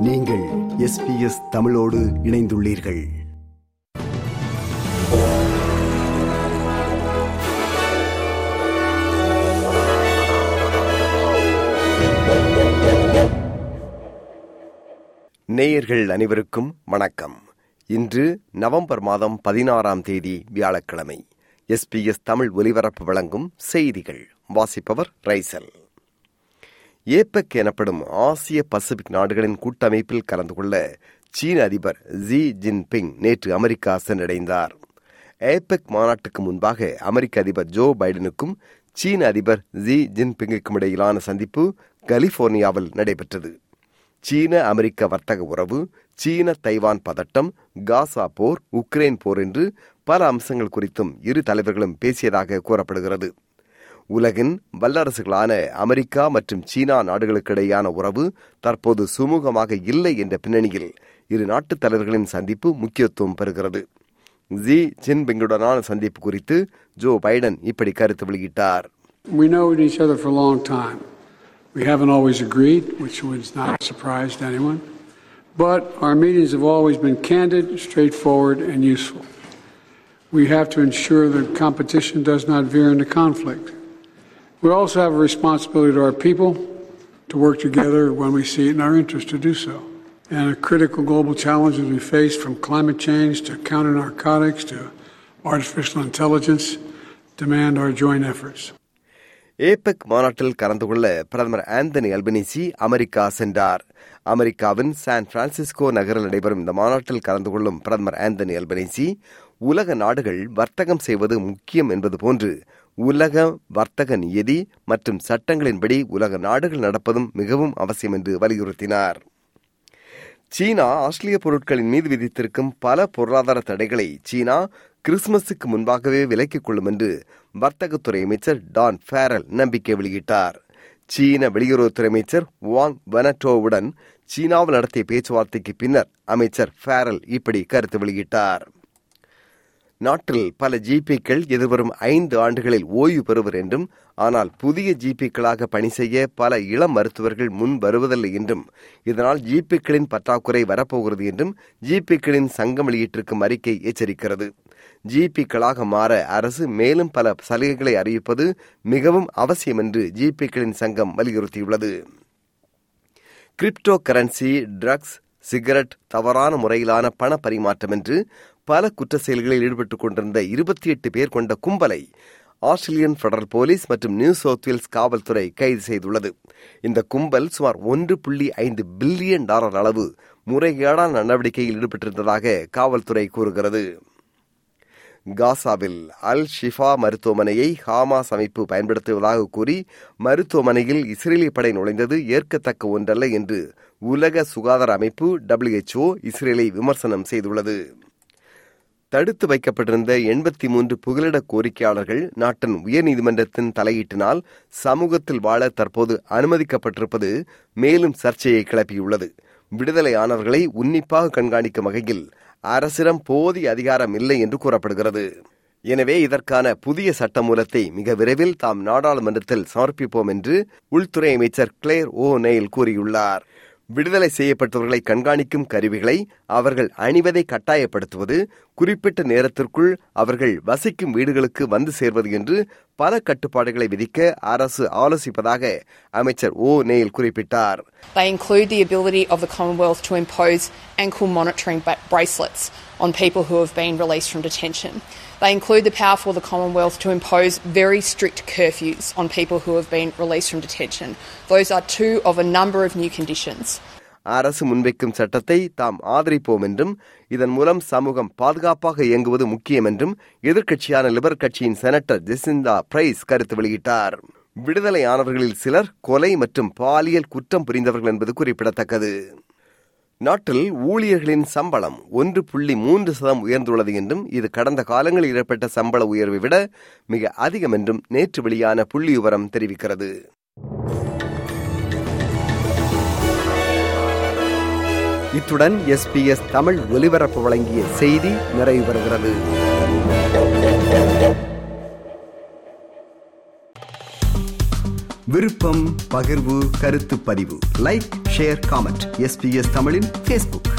நீங்கள் எஸ்பிஎஸ் தமிழோடு இணைந்துள்ளீர்கள். நேயர்கள் அனைவருக்கும் வணக்கம். இன்று நவம்பர் மாதம் பதினாறாம் தேதி வியாழக்கிழமை. எஸ்பிஎஸ் தமிழ் ஒலிபரப்பு வழங்கும் செய்திகள். வாசிப்பவர் ரைசல். ஏபெக் எனப்படும் ஆசிய பசிபிக் நாடுகளின் கூட்டமைப்பில் கலந்து கொள்ள சீன அதிபர் ஜி ஜின்பிங் நேற்று அமெரிக்கா சென்றடைந்தார். ஏபெக் மாநாட்டுக்கு முன்பாக அமெரிக்க அதிபர் ஜோ பைடனுக்கும் சீன அதிபர் ஜி ஜின்பிங்குக்கும் இடையிலான சந்திப்பு கலிபோர்னியாவில் நடைபெற்றது. சீன அமெரிக்க வர்த்தக உறவு சீன தைவான் பதட்டம் காசா போர் உக்ரைன் போர் என்று பல அம்சங்கள் குறித்தும் இரு தலைவர்களும் பேசியதாக கூறப்படுகிறது. உலகின் வல்லரசுகளான அமெரிக்கா மற்றும் சீனா நாடுகளுக்கிடையான உறவு தற்போது சுமூகமாக இல்லை என்ற பின்னணியில் இரு நாட்டு தலைவர்களின் சந்திப்பு முக்கியத்துவம் பெறுகிறது ஜி ஜின்பிங்குடனான சந்திப்பு குறித்து ஜோ பைடன் இப்படி கருத்து வெளியிட்டார் We know each other for a long time. We haven't always agreed, which was not a surprise to anyone, but our meetings have always been candid, straightforward, and useful. We have to ensure that competition does not veer into conflict. We also have a responsibility to our people to work together when we see it in our interest to do so. And the critical global challenges we face, from climate change to counter narcotics to artificial intelligence, demand our joint efforts. APEC மாநாட்டில் கலந்து கொள்ள பிரதமர் Anthony Albanese America சென்றார் அமெரிக்காவின் San Francisco நகரில் நடைபெறும் இந்த மாநாட்டில் கலந்து கொள்ளும் பிரதமர் ஆந்தனி அல்பனிசி உலக நாடுகள் வர்த்தகம் செய்வது முக்கியம் என்பது போன்று உலக வர்த்தக நியதி மற்றும் சட்டங்களின்படி உலக நாடுகள் நடப்பதும் மிகவும் அவசியம் என்று வலியுறுத்தினார். சீனா ஆஸ்திரேலிய பொருட்களின் மீது விதித்திருக்கும் பல பொருளாதார தடைகளை சீனா கிறிஸ்துமஸுக்கு முன்பாகவே விலக்கிக் கொள்ளும் என்று வர்த்தகத்துறை அமைச்சர் டான் ஃபேரல் நம்பிக்கை வெளியிட்டார். சீன வெளியுறவுத்துறை அமைச்சர் வாங் வனட்டோவுடன் சீனாவில் நடத்திய பேச்சுவார்த்தைக்கு பின்னர் அமைச்சர் ஃபேரல் இப்படி கருத்து வெளியிட்டார். நாட்டில் பல ஜிபிக்கள் எதிர்வரும் ஐந்து ஆண்டுகளில் ஓய்வு பெறுவர் என்றும் ஆனால் புதிய ஜிபிக்களாக பணி செய்ய பல இளம் மருத்துவர்கள் முன் வருவதில்லை என்றும் இதனால் ஜிபிக்களின் பற்றாக்குறை வரப்போகிறது என்றும் ஜிபிக்களின் சங்கம் வெளியிட்டிருக்கும் அறிக்கை எச்சரிக்கிறது. ஜிபிக்களாக மாற அரசு மேலும் பல சலுகைகளை அறிவிப்பது மிகவும் அவசியம் என்று ஜிபிக்களின் சங்கம் வலியுறுத்தியுள்ளது. கிரிப்டோ கரன்சி ட்ரக்ஸ் சிகரெட் தவறான முறையிலான பண பரிமாற்றம் என்று பல குற்ற செயல்களில் ஈடுபட்டுக் கொண்டிருந்த இருபத்தி எட்டு பேர் கொண்ட கும்பலை ஆஸ்திரேலியன் பெடரல் போலீஸ் மற்றும் நியூ சவுத் வேல்ஸ் காவல்துறை கைது செய்துள்ளது. இந்த கும்பல் சுமார் ஒன்று புள்ளி ஐந்து பில்லியன் டாலர் அளவு முறைகேடான நடவடிக்கையில் ஈடுபட்டிருந்ததாக காவல்துறை கூறுகிறது. காசாவில் அல் ஷிஃபா மருத்துவமனையை ஹாமாஸ் அமைப்பு பயன்படுத்துவதாக கூறி மருத்துவமனையில் இஸ்ரேலிய படை நுழைந்தது ஏற்கத்தக்க ஒன்றல்ல என்று உலக சுகாதார அமைப்பு டபிள்யூஹெச்ஓ இஸ்ரேலை விமர்சனம் செய்துள்ளது. தடுத்து வைக்கப்பட்டிருந்த எண்பத்தி மூன்று புகலிட கோரிக்கையாளர்கள் நாட்டின் உயர்நீதிமன்றத்தின் தலையீட்டினால் சமூகத்தில் வாழ தற்போது அனுமதிக்கப்பட்டிருப்பது மேலும் சர்ச்சையை கிளப்பியுள்ளது. விடுதலையானவர்களை உன்னிப்பாக கண்காணிக்கும் வகையில் அரசிடம் போதிய அதிகாரம் இல்லை என்று கூறப்படுகிறது. எனவே இதற்கான புதிய சட்டமூலத்தை மிக விரைவில் தாம் நாடாளுமன்றத்தில் சமர்ப்பிப்போம் என்று உள்துறை அமைச்சர் கிளேர் ஓ நெயில் கூறியுள்ளார். விடுதலை செய்யப்பட்டவர்களை கண்காணிக்கும் கருவிகளை அவர்கள் அணிவதை கட்டாயப்படுத்துவது குறிப்பிட்ட நேரத்திற்குள் அவர்கள் வசிக்கும் வீடுகளுக்கு வந்து சேர்வது என்று பல கட்டுப்பாடுகளை விதிக்க அரசு ஆலோசிப்பதாக அமைச்சர் ஓ நெயில் குறிப்பிட்டார் They include the ability of the Commonwealth to impose ankle monitoring ba- bracelets on people who have been released from detention. They include the power for the Commonwealth to impose very strict curfews on people who have been released from detention. Those are two of a number of new conditions. அரசு முன்வைக்கும் சட்டத்தை தாம் ஆதரிப்போம் என்றும் இதன் மூலம் சமூகம் பாதுகாப்பாக இயங்குவது முக்கியம் என்றும் எதிர்க்கட்சியான லிபர் கட்சியின் செனட்டர் ஜெசிந்தா பிரைஸ் கருத்து வெளியிட்டார். விடுதலையானவர்களில் சிலர் கொலை மற்றும் பாலியல் குற்றம் புரிந்தவர்கள் என்பது குறிப்பிடத்தக்கது. நாட்டில் ஊழியர்களின் சம்பளம் ஒன்று புள்ளி மூன்று சதம் உயர்ந்துள்ளது என்றும் இது கடந்த காலங்களில் ஏற்பட்ட சம்பள உயர்வை விட மிக அதிகம் என்றும் நேற்று வெளியான புள்ளி விவரம் தெரிவிக்கிறது. இத்துடன் எஸ்பிஎஸ் தமிழ் ஒலிபரப்பு வழங்கிய செய்தி நிறைவு பெறுகிறது. விருப்பம் பகிர்வு கருத்து பதிவு. லைக் ஷேர் காமெண்ட் எஸ்பிஎஸ் தமிழின் ஃபேஸ்புக்